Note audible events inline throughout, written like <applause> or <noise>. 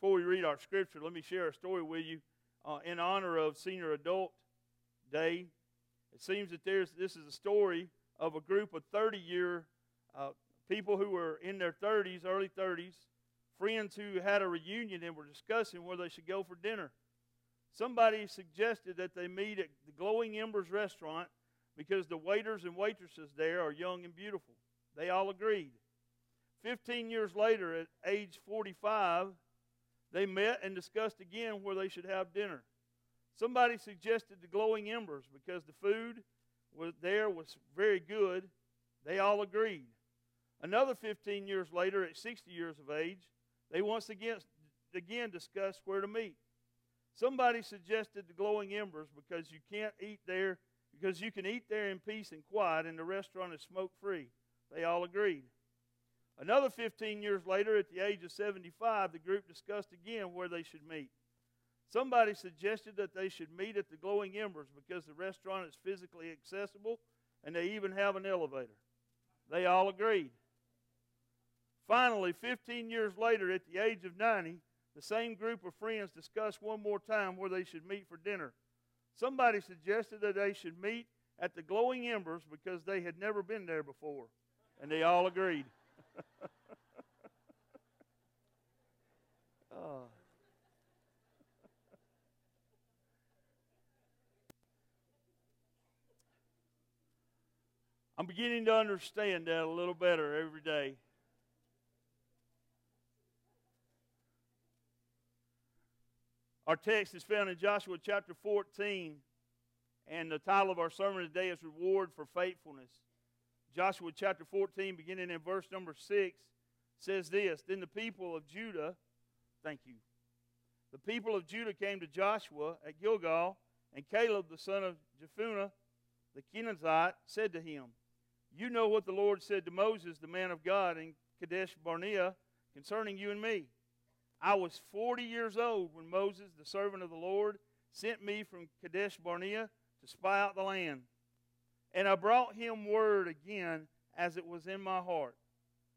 Before we read our scripture, let me share a story with you uh, in honor of Senior Adult Day. It seems that there's this is a story of a group of 30 year uh, people who were in their 30s, early 30s, friends who had a reunion and were discussing where they should go for dinner. Somebody suggested that they meet at the Glowing Embers restaurant because the waiters and waitresses there are young and beautiful. They all agreed. Fifteen years later, at age 45, they met and discussed again where they should have dinner. Somebody suggested the Glowing Embers because the food was there was very good. They all agreed. Another 15 years later, at 60 years of age, they once again, again discussed where to meet. Somebody suggested the glowing embers because you can't eat there, because you can eat there in peace and quiet, and the restaurant is smoke free. They all agreed. Another 15 years later, at the age of 75, the group discussed again where they should meet. Somebody suggested that they should meet at the Glowing Embers because the restaurant is physically accessible and they even have an elevator. They all agreed. Finally, 15 years later, at the age of 90, the same group of friends discussed one more time where they should meet for dinner. Somebody suggested that they should meet at the Glowing Embers because they had never been there before, and they all agreed. Oh. I'm beginning to understand that a little better every day. Our text is found in Joshua chapter 14, and the title of our sermon today is Reward for Faithfulness. Joshua chapter 14, beginning in verse number 6, says this Then the people of Judah, thank you, the people of Judah came to Joshua at Gilgal, and Caleb the son of Jephunneh, the Kenizzite, said to him, You know what the Lord said to Moses, the man of God, in Kadesh Barnea, concerning you and me. I was 40 years old when Moses, the servant of the Lord, sent me from Kadesh Barnea to spy out the land. And I brought him word again as it was in my heart.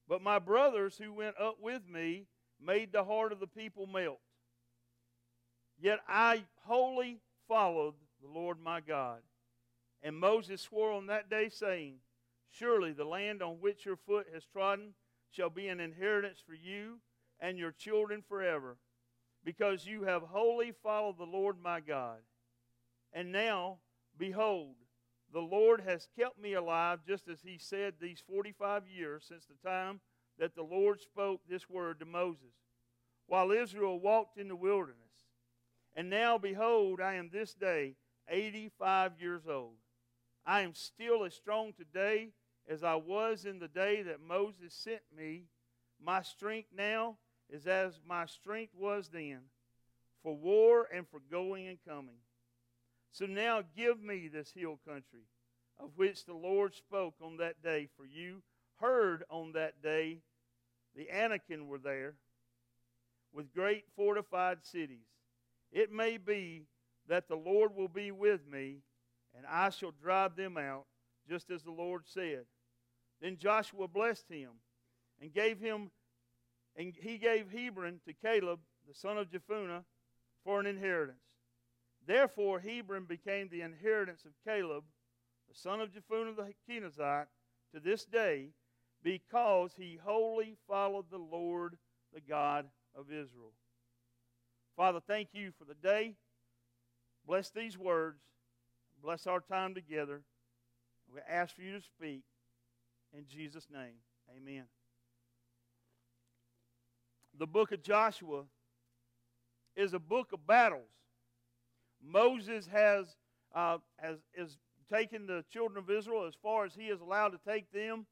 But my brothers who went up with me made the heart of the people melt. Yet I wholly followed the Lord my God. And Moses swore on that day, saying, Surely the land on which your foot has trodden shall be an inheritance for you and your children forever, because you have wholly followed the Lord my God. And now, behold, the Lord has kept me alive, just as he said these 45 years since the time that the Lord spoke this word to Moses, while Israel walked in the wilderness. And now, behold, I am this day 85 years old. I am still as strong today as I was in the day that Moses sent me. My strength now is as my strength was then, for war and for going and coming. So now give me this hill country, of which the Lord spoke on that day, for you heard on that day the Anakim were there with great fortified cities. It may be that the Lord will be with me, and I shall drive them out, just as the Lord said. Then Joshua blessed him and gave him and he gave Hebron to Caleb, the son of Jephunneh, for an inheritance. Therefore, Hebron became the inheritance of Caleb, the son of Jephunneh the Kenizzite, to this day, because he wholly followed the Lord, the God of Israel. Father, thank you for the day. Bless these words. Bless our time together. We ask for you to speak. In Jesus' name, amen the book of Joshua is a book of battles. Moses has, uh, has is taken the children of Israel as far as he is allowed to take them.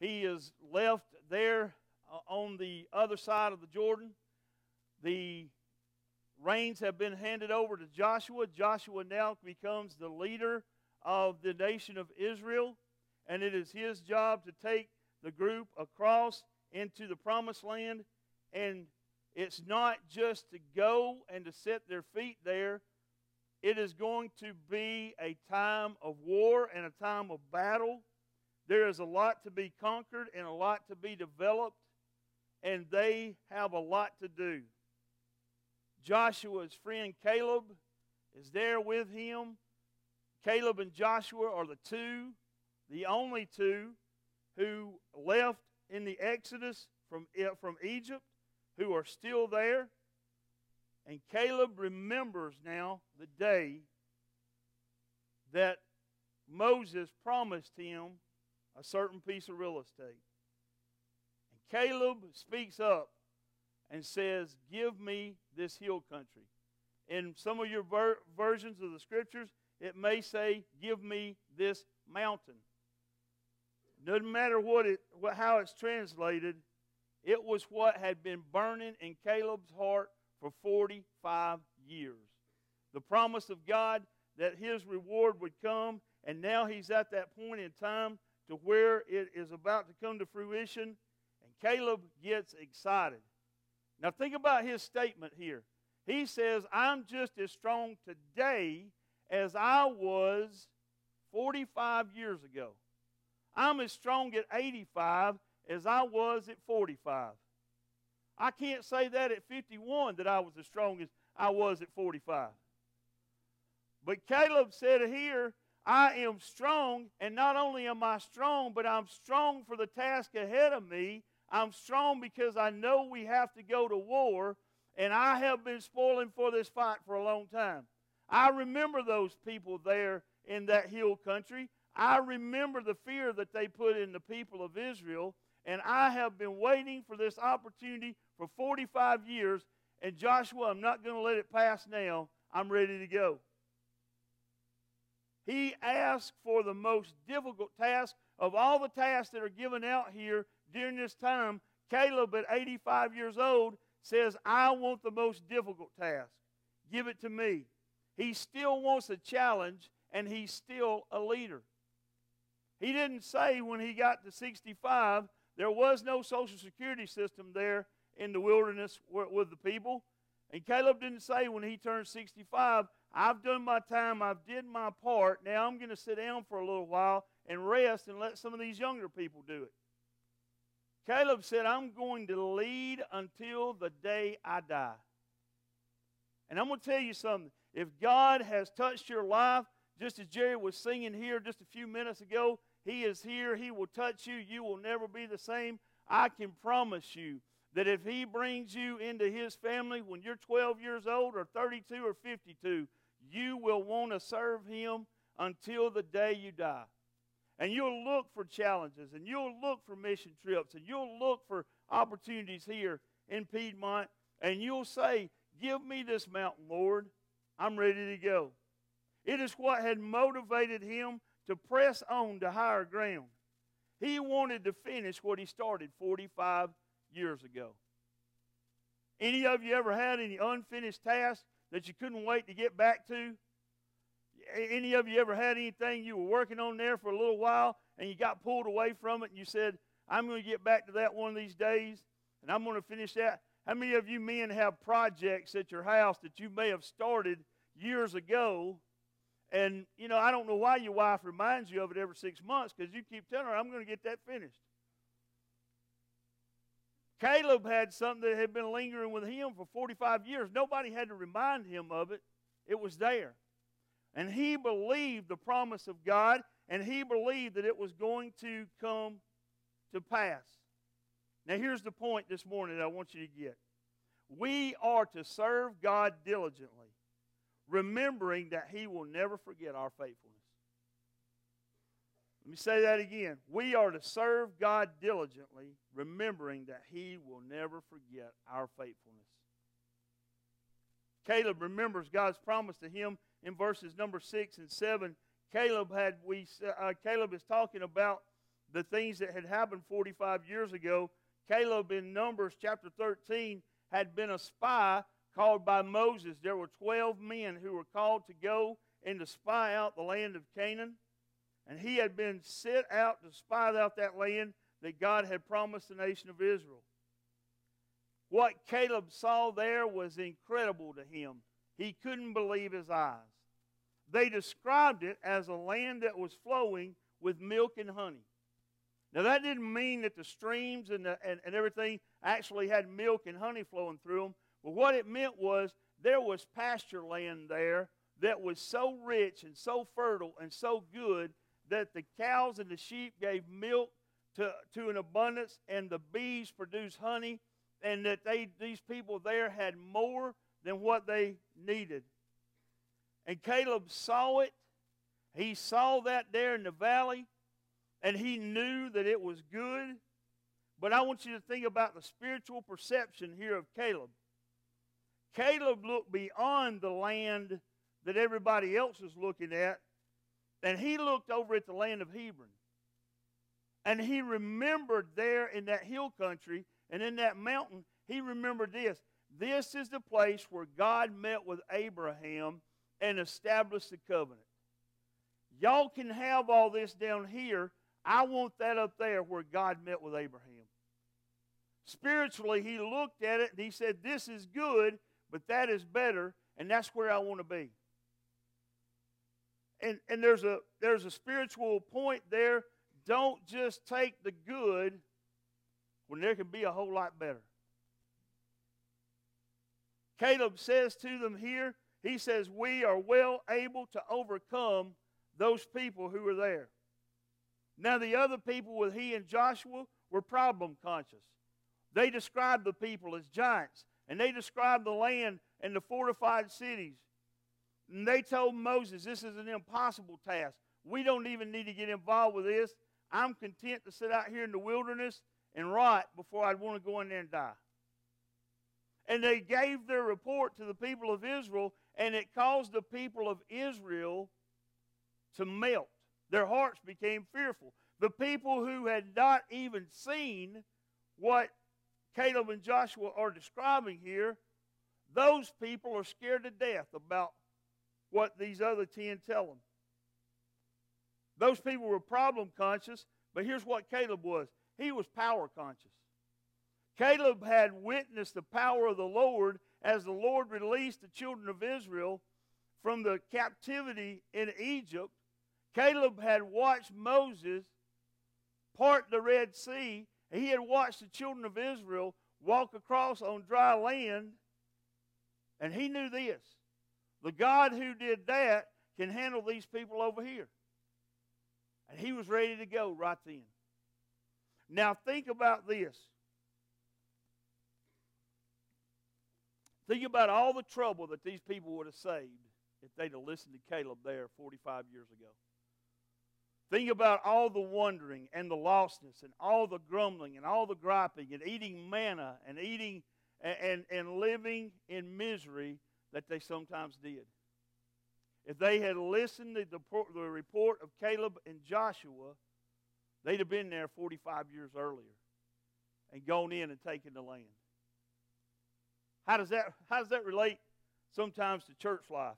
He is left there uh, on the other side of the Jordan. The reins have been handed over to Joshua. Joshua now becomes the leader of the nation of Israel, and it is his job to take the group across into the promised land and it's not just to go and to set their feet there. It is going to be a time of war and a time of battle. There is a lot to be conquered and a lot to be developed, and they have a lot to do. Joshua's friend Caleb is there with him. Caleb and Joshua are the two, the only two, who left in the Exodus from, from Egypt, who are still there. And Caleb remembers now the day that Moses promised him a certain piece of real estate. And Caleb speaks up and says, Give me this hill country. In some of your ver- versions of the scriptures, it may say, Give me this mountain. Doesn't matter what it, what, how it's translated, it was what had been burning in Caleb's heart for 45 years. The promise of God that his reward would come, and now he's at that point in time to where it is about to come to fruition, and Caleb gets excited. Now, think about his statement here. He says, I'm just as strong today as I was 45 years ago. I'm as strong at 85 as I was at 45. I can't say that at 51 that I was as strong as I was at 45. But Caleb said here, I am strong, and not only am I strong, but I'm strong for the task ahead of me. I'm strong because I know we have to go to war, and I have been spoiling for this fight for a long time. I remember those people there in that hill country. I remember the fear that they put in the people of Israel, and I have been waiting for this opportunity for 45 years. And Joshua, I'm not going to let it pass now. I'm ready to go. He asked for the most difficult task of all the tasks that are given out here during this time. Caleb, at 85 years old, says, I want the most difficult task. Give it to me. He still wants a challenge, and he's still a leader. He didn't say when he got to 65, there was no social security system there in the wilderness with the people. And Caleb didn't say when he turned 65, I've done my time, I've did my part. Now I'm going to sit down for a little while and rest and let some of these younger people do it. Caleb said, I'm going to lead until the day I die. And I'm going to tell you something. If God has touched your life, just as Jerry was singing here just a few minutes ago, He is here. He will touch you. You will never be the same. I can promise you that if He brings you into His family when you're 12 years old or 32 or 52, you will want to serve Him until the day you die. And you'll look for challenges, and you'll look for mission trips, and you'll look for opportunities here in Piedmont, and you'll say, Give me this mountain, Lord. I'm ready to go. It is what had motivated him to press on to higher ground. He wanted to finish what he started 45 years ago. Any of you ever had any unfinished tasks that you couldn't wait to get back to? Any of you ever had anything you were working on there for a little while and you got pulled away from it and you said, I'm going to get back to that one of these days and I'm going to finish that? How many of you men have projects at your house that you may have started years ago? And, you know, I don't know why your wife reminds you of it every six months because you keep telling her, I'm going to get that finished. Caleb had something that had been lingering with him for 45 years. Nobody had to remind him of it, it was there. And he believed the promise of God, and he believed that it was going to come to pass. Now, here's the point this morning that I want you to get. We are to serve God diligently, remembering that He will never forget our faithfulness. Let me say that again. We are to serve God diligently, remembering that He will never forget our faithfulness. Caleb remembers God's promise to him in verses number six and seven. Caleb had we uh, Caleb is talking about the things that had happened 45 years ago. Caleb in Numbers chapter 13 had been a spy called by Moses. There were 12 men who were called to go and to spy out the land of Canaan. And he had been sent out to spy out that land that God had promised the nation of Israel. What Caleb saw there was incredible to him. He couldn't believe his eyes. They described it as a land that was flowing with milk and honey. Now, that didn't mean that the streams and, the, and, and everything actually had milk and honey flowing through them, but what it meant was there was pasture land there that was so rich and so fertile and so good that the cows and the sheep gave milk to, to an abundance and the bees produced honey and that they these people there had more than what they needed. And Caleb saw it. He saw that there in the valley and he knew that it was good. But I want you to think about the spiritual perception here of Caleb. Caleb looked beyond the land that everybody else was looking at, and he looked over at the land of Hebron. And he remembered there in that hill country and in that mountain, he remembered this. This is the place where God met with Abraham and established the covenant. Y'all can have all this down here. I want that up there where God met with Abraham. Spiritually, he looked at it and he said, This is good, but that is better, and that's where I want to be. And, and there's, a, there's a spiritual point there. Don't just take the good when there can be a whole lot better. Caleb says to them here, he says, We are well able to overcome those people who are there. Now, the other people with he and Joshua were problem conscious. They described the people as giants, and they described the land and the fortified cities. And they told Moses, This is an impossible task. We don't even need to get involved with this. I'm content to sit out here in the wilderness and rot before I'd want to go in there and die. And they gave their report to the people of Israel, and it caused the people of Israel to melt. Their hearts became fearful. The people who had not even seen what Caleb and Joshua are describing here, those people are scared to death about what these other 10 tell them. Those people were problem conscious, but here's what Caleb was he was power conscious. Caleb had witnessed the power of the Lord as the Lord released the children of Israel from the captivity in Egypt. Caleb had watched Moses part the Red Sea. He had watched the children of Israel walk across on dry land. And he knew this the God who did that can handle these people over here. And he was ready to go right then. Now, think about this. Think about all the trouble that these people would have saved if they'd have listened to Caleb there 45 years ago. Think about all the wandering and the lostness and all the grumbling and all the griping and eating manna and eating and, and, and living in misery that they sometimes did. If they had listened to the, the report of Caleb and Joshua, they'd have been there 45 years earlier and gone in and taken the land. How does that, how does that relate sometimes to church life?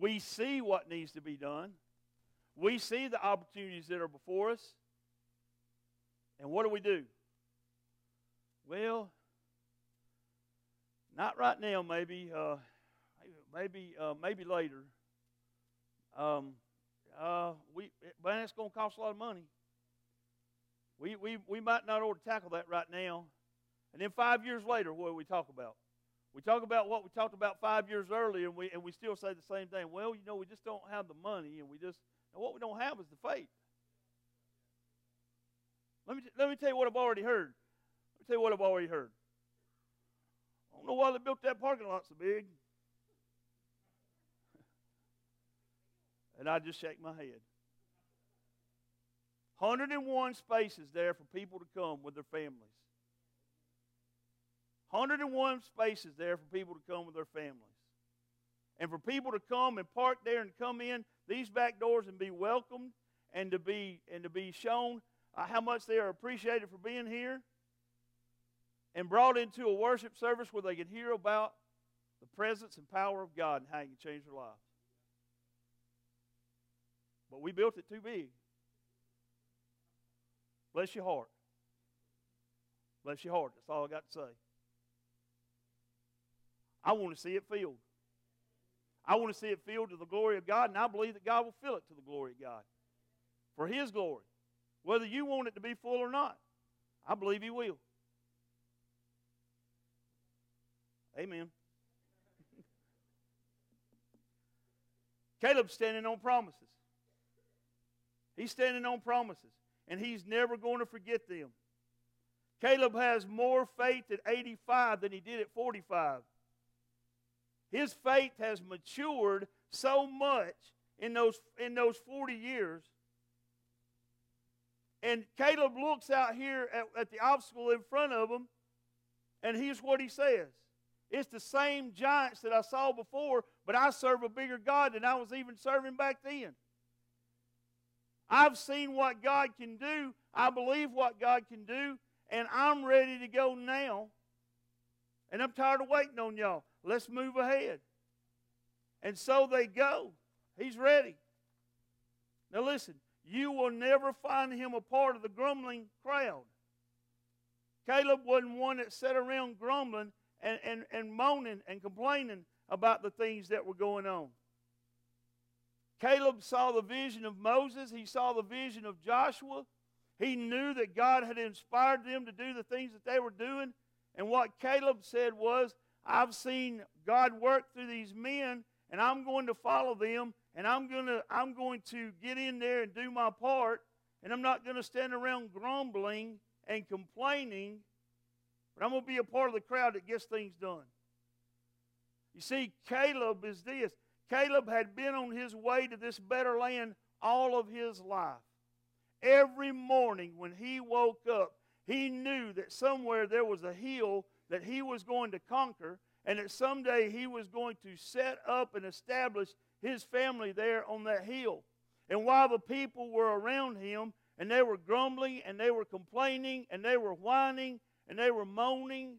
We see what needs to be done. We see the opportunities that are before us. And what do we do? Well, not right now, maybe. Uh, maybe, uh, maybe later. Um, uh, we, but that's going to cost a lot of money. We, we, we might not ought to tackle that right now. And then five years later, what do we talk about? We talk about what we talked about five years earlier, and we, and we still say the same thing. Well, you know, we just don't have the money, and we just, and what we don't have is the faith. Let me, let me tell you what I've already heard. Let me tell you what I've already heard. I don't know why they built that parking lot so big. <laughs> and I just shake my head. 101 spaces there for people to come with their families. 101 spaces there for people to come with their families. And for people to come and park there and come in these back doors and be welcomed and to be and to be shown uh, how much they are appreciated for being here and brought into a worship service where they can hear about the presence and power of God and how He can change their lives. But we built it too big. Bless your heart. Bless your heart. That's all I got to say. I want to see it filled. I want to see it filled to the glory of God, and I believe that God will fill it to the glory of God. For His glory. Whether you want it to be full or not, I believe He will. Amen. Caleb's standing on promises. He's standing on promises, and he's never going to forget them. Caleb has more faith at 85 than he did at 45. His faith has matured so much in those, in those 40 years. And Caleb looks out here at, at the obstacle in front of him, and here's what he says It's the same giants that I saw before, but I serve a bigger God than I was even serving back then. I've seen what God can do, I believe what God can do, and I'm ready to go now. And I'm tired of waiting on y'all. Let's move ahead. And so they go. He's ready. Now listen, you will never find him a part of the grumbling crowd. Caleb wasn't one that sat around grumbling and, and, and moaning and complaining about the things that were going on. Caleb saw the vision of Moses, he saw the vision of Joshua. He knew that God had inspired them to do the things that they were doing. And what Caleb said was, I've seen God work through these men, and I'm going to follow them, and I'm going to, I'm going to get in there and do my part, and I'm not going to stand around grumbling and complaining, but I'm going to be a part of the crowd that gets things done. You see, Caleb is this. Caleb had been on his way to this better land all of his life. Every morning when he woke up, he knew that somewhere there was a hill that he was going to conquer, and that someday he was going to set up and establish his family there on that hill. And while the people were around him, and they were grumbling, and they were complaining, and they were whining, and they were moaning,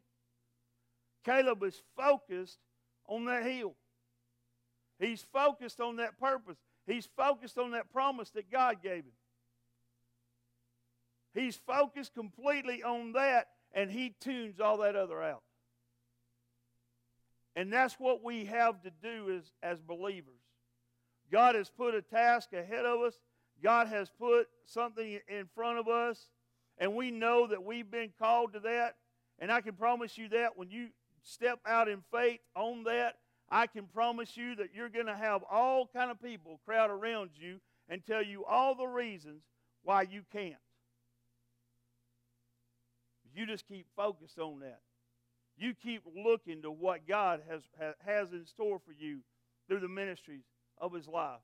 Caleb was focused on that hill. He's focused on that purpose. He's focused on that promise that God gave him. He's focused completely on that, and he tunes all that other out. And that's what we have to do as, as believers. God has put a task ahead of us, God has put something in front of us, and we know that we've been called to that. And I can promise you that when you step out in faith on that, I can promise you that you're going to have all kind of people crowd around you and tell you all the reasons why you can't. You just keep focused on that. You keep looking to what God has, has in store for you through the ministries of his life.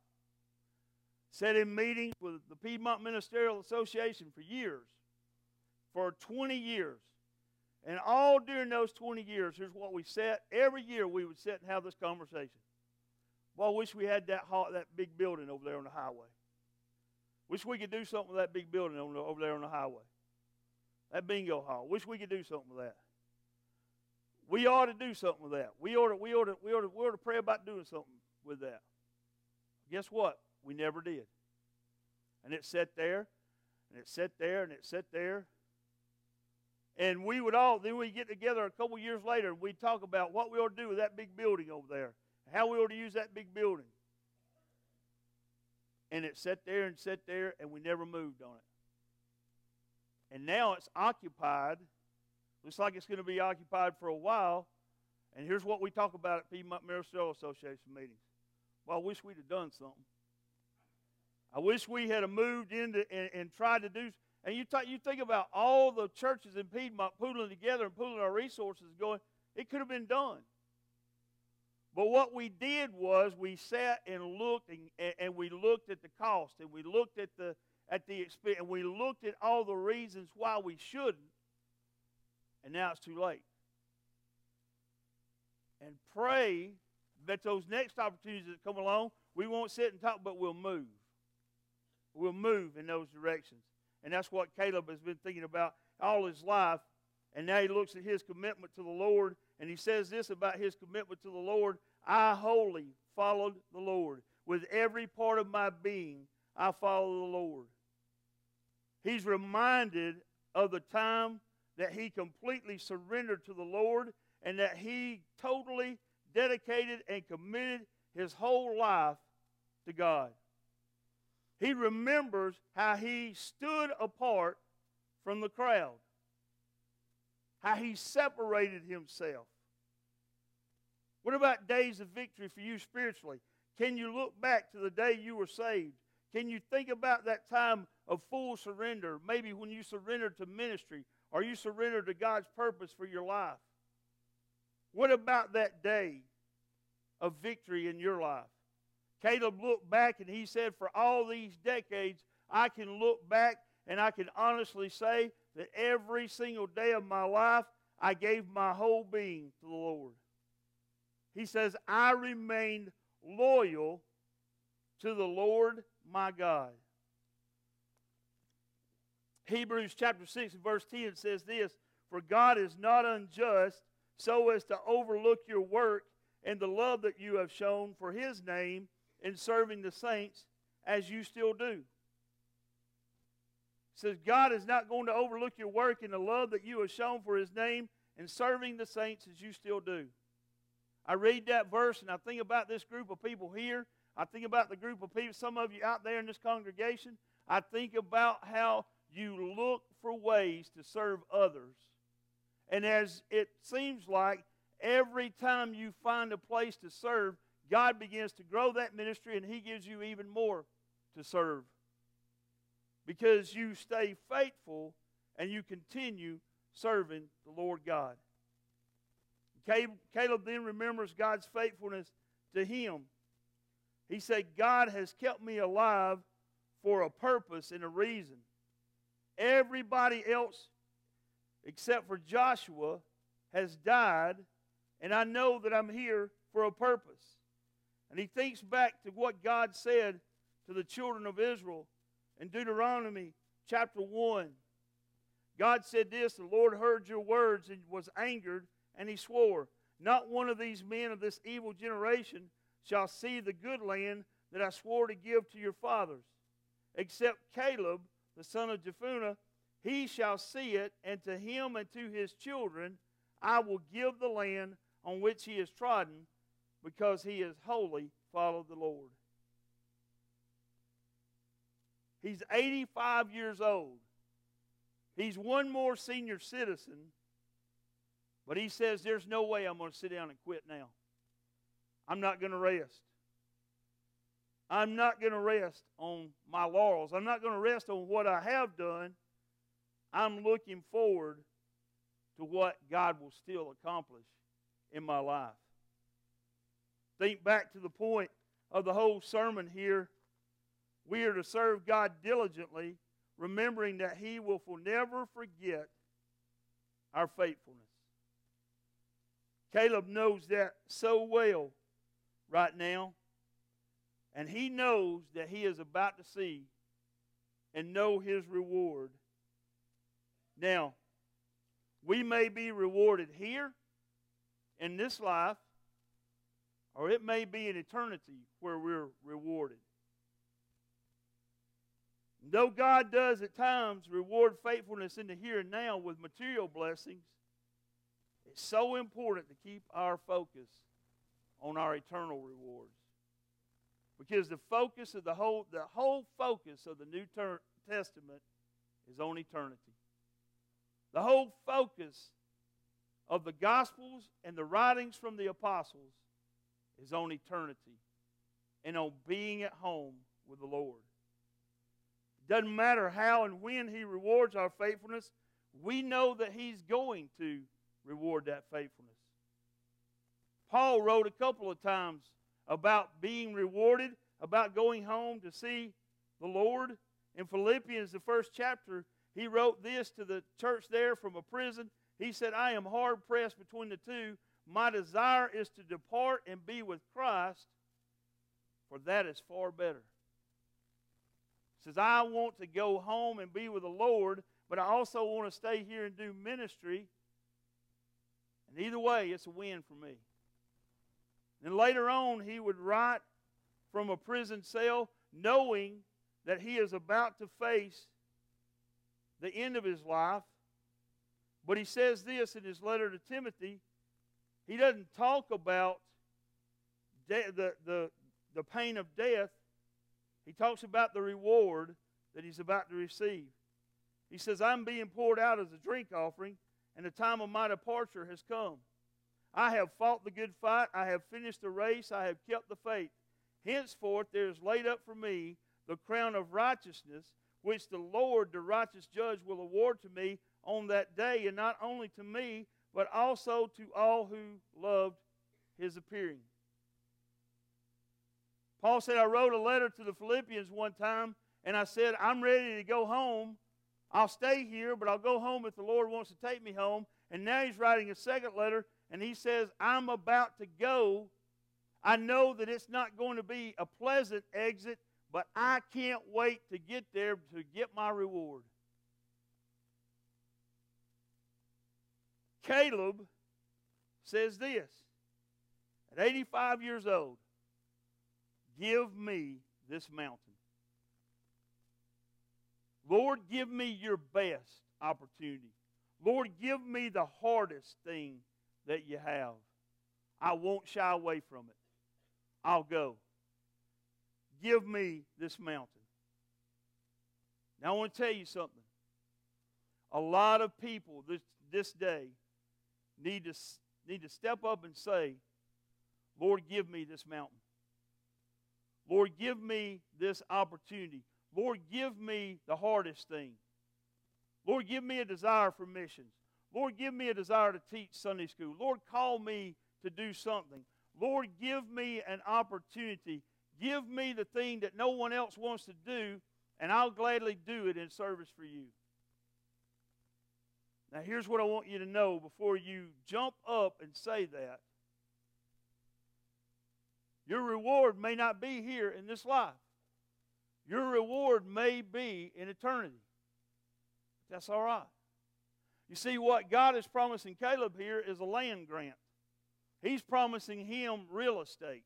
Sat in meetings with the Piedmont Ministerial Association for years, for 20 years. And all during those 20 years, here's what we sat. Every year we would sit and have this conversation. Well, I wish we had that, hall, that big building over there on the highway. Wish we could do something with that big building over there on the highway. That bingo hall. Wish we could do something with that. We ought to do something with that. We ought to, we ought to, we ought to, we ought to pray about doing something with that. Guess what? We never did. And it sat there, and it sat there, and it sat there. And we would all, then we get together a couple years later, and we'd talk about what we ought to do with that big building over there, how we ought to use that big building. And it sat there and sat there, and we never moved on it. And now it's occupied. Looks like it's going to be occupied for a while. And here's what we talk about at Piedmont Ministerial Association meetings. Well, I wish we'd have done something. I wish we had moved into and, and tried to do. And you, t- you think about all the churches in Piedmont pooling together and pooling our resources, going, it could have been done. But what we did was we sat and looked and, and we looked at the cost and we looked at the at the experience. And we looked at all the reasons why we shouldn't, and now it's too late. And pray that those next opportunities that come along, we won't sit and talk, but we'll move. We'll move in those directions. And that's what Caleb has been thinking about all his life. And now he looks at his commitment to the Lord, and he says this about his commitment to the Lord I wholly followed the Lord. With every part of my being, I follow the Lord. He's reminded of the time that he completely surrendered to the Lord and that he totally dedicated and committed his whole life to God. He remembers how he stood apart from the crowd, how he separated himself. What about days of victory for you spiritually? Can you look back to the day you were saved? Can you think about that time of full surrender? Maybe when you surrendered to ministry or you surrendered to God's purpose for your life. What about that day of victory in your life? Caleb looked back and he said, For all these decades, I can look back and I can honestly say that every single day of my life, I gave my whole being to the Lord. He says, I remained loyal to the Lord my God. Hebrews chapter 6 verse 10 says this For God is not unjust so as to overlook your work and the love that you have shown for his name in serving the saints as you still do. It says God is not going to overlook your work and the love that you have shown for his name in serving the saints as you still do. I read that verse and I think about this group of people here. I think about the group of people, some of you out there in this congregation. I think about how you look for ways to serve others. And as it seems like every time you find a place to serve, God begins to grow that ministry and He gives you even more to serve. Because you stay faithful and you continue serving the Lord God. Caleb then remembers God's faithfulness to him. He said, God has kept me alive for a purpose and a reason. Everybody else except for Joshua has died, and I know that I'm here for a purpose. And he thinks back to what God said to the children of Israel in Deuteronomy chapter 1. God said this The Lord heard your words and was angered, and he swore, Not one of these men of this evil generation shall see the good land that I swore to give to your fathers, except Caleb, the son of Jephunneh, he shall see it, and to him and to his children I will give the land on which he is trodden, because he has wholly followed the Lord. He's 85 years old. He's one more senior citizen, but he says, There's no way I'm going to sit down and quit now. I'm not going to rest. I'm not going to rest on my laurels. I'm not going to rest on what I have done. I'm looking forward to what God will still accomplish in my life. Think back to the point of the whole sermon here. We are to serve God diligently, remembering that He will never forget our faithfulness. Caleb knows that so well right now. And he knows that he is about to see and know his reward. Now, we may be rewarded here in this life, or it may be in eternity where we're rewarded. Though God does at times reward faithfulness in the here and now with material blessings, it's so important to keep our focus on our eternal rewards. Because the focus of the whole the whole focus of the New Testament is on eternity. The whole focus of the Gospels and the writings from the apostles is on eternity and on being at home with the Lord. It doesn't matter how and when He rewards our faithfulness, we know that He's going to reward that faithfulness. Paul wrote a couple of times about being rewarded, about going home to see the Lord. In Philippians, the first chapter, he wrote this to the church there from a prison. He said, I am hard pressed between the two. My desire is to depart and be with Christ, for that is far better. He says, I want to go home and be with the Lord, but I also want to stay here and do ministry. And either way, it's a win for me. And later on, he would write from a prison cell knowing that he is about to face the end of his life. But he says this in his letter to Timothy. He doesn't talk about de- the, the, the pain of death, he talks about the reward that he's about to receive. He says, I'm being poured out as a drink offering, and the time of my departure has come. I have fought the good fight. I have finished the race. I have kept the faith. Henceforth there is laid up for me the crown of righteousness, which the Lord, the righteous judge, will award to me on that day, and not only to me, but also to all who loved his appearing. Paul said, I wrote a letter to the Philippians one time, and I said, I'm ready to go home. I'll stay here, but I'll go home if the Lord wants to take me home. And now he's writing a second letter, and he says, I'm about to go. I know that it's not going to be a pleasant exit, but I can't wait to get there to get my reward. Caleb says this at 85 years old, give me this mountain. Lord, give me your best opportunity. Lord, give me the hardest thing that you have. I won't shy away from it. I'll go. Give me this mountain. Now, I want to tell you something. A lot of people this, this day need to, need to step up and say, Lord, give me this mountain. Lord, give me this opportunity. Lord, give me the hardest thing. Lord, give me a desire for missions. Lord, give me a desire to teach Sunday school. Lord, call me to do something. Lord, give me an opportunity. Give me the thing that no one else wants to do, and I'll gladly do it in service for you. Now, here's what I want you to know before you jump up and say that. Your reward may not be here in this life. Your reward may be in eternity. That's all right. You see, what God is promising Caleb here is a land grant. He's promising him real estate.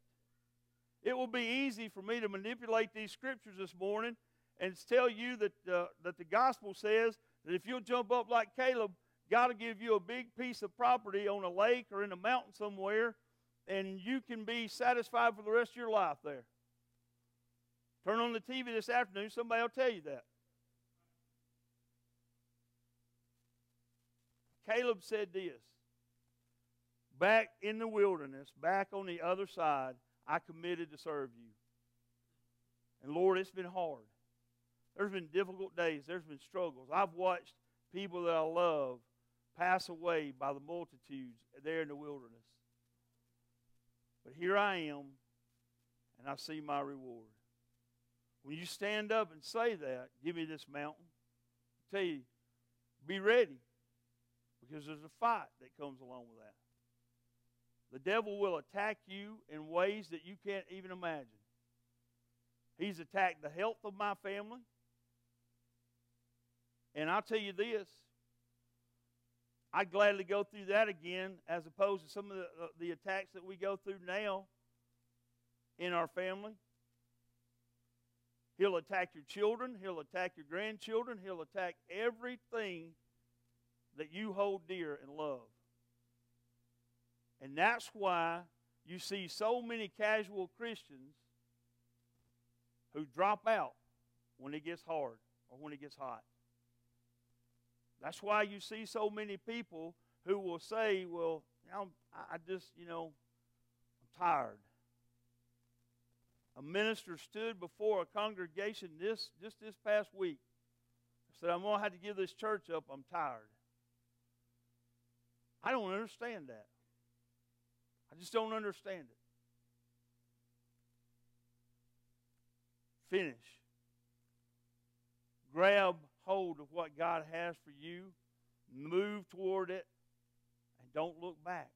It will be easy for me to manipulate these scriptures this morning and tell you that, uh, that the gospel says that if you'll jump up like Caleb, God will give you a big piece of property on a lake or in a mountain somewhere, and you can be satisfied for the rest of your life there. Turn on the TV this afternoon, somebody will tell you that. Caleb said this Back in the wilderness, back on the other side, I committed to serve you. And Lord, it's been hard. There's been difficult days, there's been struggles. I've watched people that I love pass away by the multitudes there in the wilderness. But here I am, and I see my reward. When you stand up and say that, give me this mountain, I tell you, be ready because there's a fight that comes along with that. The devil will attack you in ways that you can't even imagine. He's attacked the health of my family. And I'll tell you this I'd gladly go through that again as opposed to some of the, uh, the attacks that we go through now in our family. He'll attack your children, he'll attack your grandchildren, he'll attack everything that you hold dear and love. And that's why you see so many casual Christians who drop out when it gets hard or when it gets hot. That's why you see so many people who will say, Well, I just, you know, I'm tired. A minister stood before a congregation this just this past week. Said, I'm going to have to give this church up. I'm tired. I don't understand that. I just don't understand it. Finish. Grab hold of what God has for you, move toward it, and don't look back.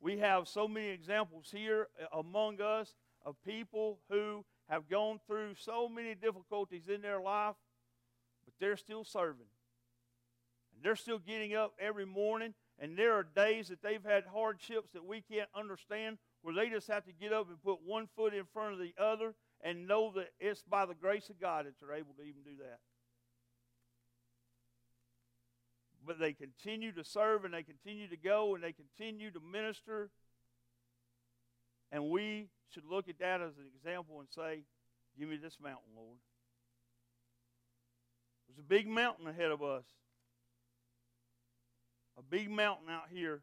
We have so many examples here among us of people who have gone through so many difficulties in their life, but they're still serving. They're still getting up every morning, and there are days that they've had hardships that we can't understand where they just have to get up and put one foot in front of the other and know that it's by the grace of God that they're able to even do that. But they continue to serve and they continue to go and they continue to minister. And we should look at that as an example and say, Give me this mountain, Lord. There's a big mountain ahead of us a big mountain out here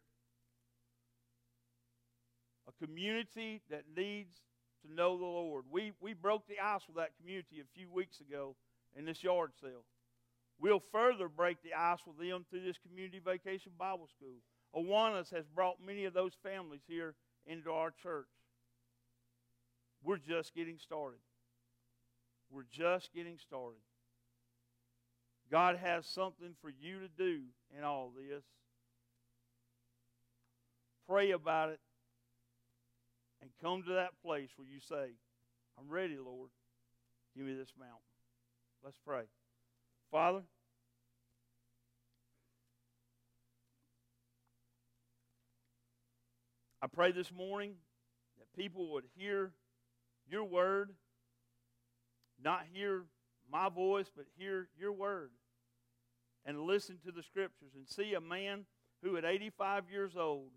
a community that needs to know the Lord. We, we broke the ice with that community a few weeks ago in this yard sale. We'll further break the ice with them through this community vacation Bible school. Awanas has brought many of those families here into our church. We're just getting started. We're just getting started. God has something for you to do in all this. Pray about it and come to that place where you say, I'm ready, Lord. Give me this mountain. Let's pray. Father, I pray this morning that people would hear your word, not hear my voice, but hear your word and listen to the scriptures and see a man who at 85 years old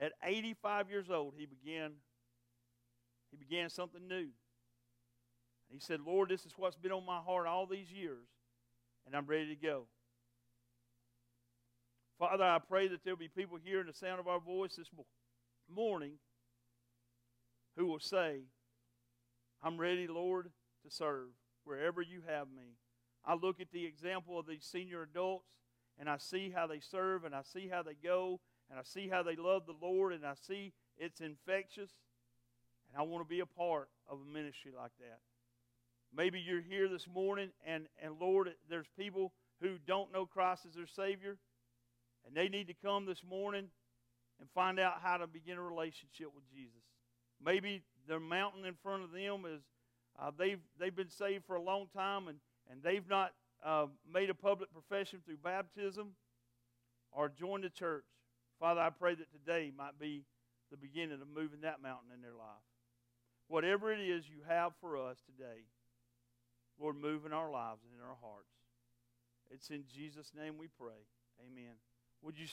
at 85 years old he began he began something new. He said lord this is what's been on my heart all these years and i'm ready to go. Father i pray that there'll be people hearing the sound of our voice this morning who will say i'm ready lord to serve wherever you have me. I look at the example of these senior adults and I see how they serve and I see how they go and I see how they love the Lord and I see it's infectious. And I want to be a part of a ministry like that. Maybe you're here this morning and, and Lord, there's people who don't know Christ as their Savior and they need to come this morning and find out how to begin a relationship with Jesus. Maybe the mountain in front of them is uh, they've, they've been saved for a long time and and they've not uh, made a public profession through baptism or joined a church, Father, I pray that today might be the beginning of moving that mountain in their life. Whatever it is you have for us today, Lord, move in our lives and in our hearts. It's in Jesus' name we pray. Amen. Would you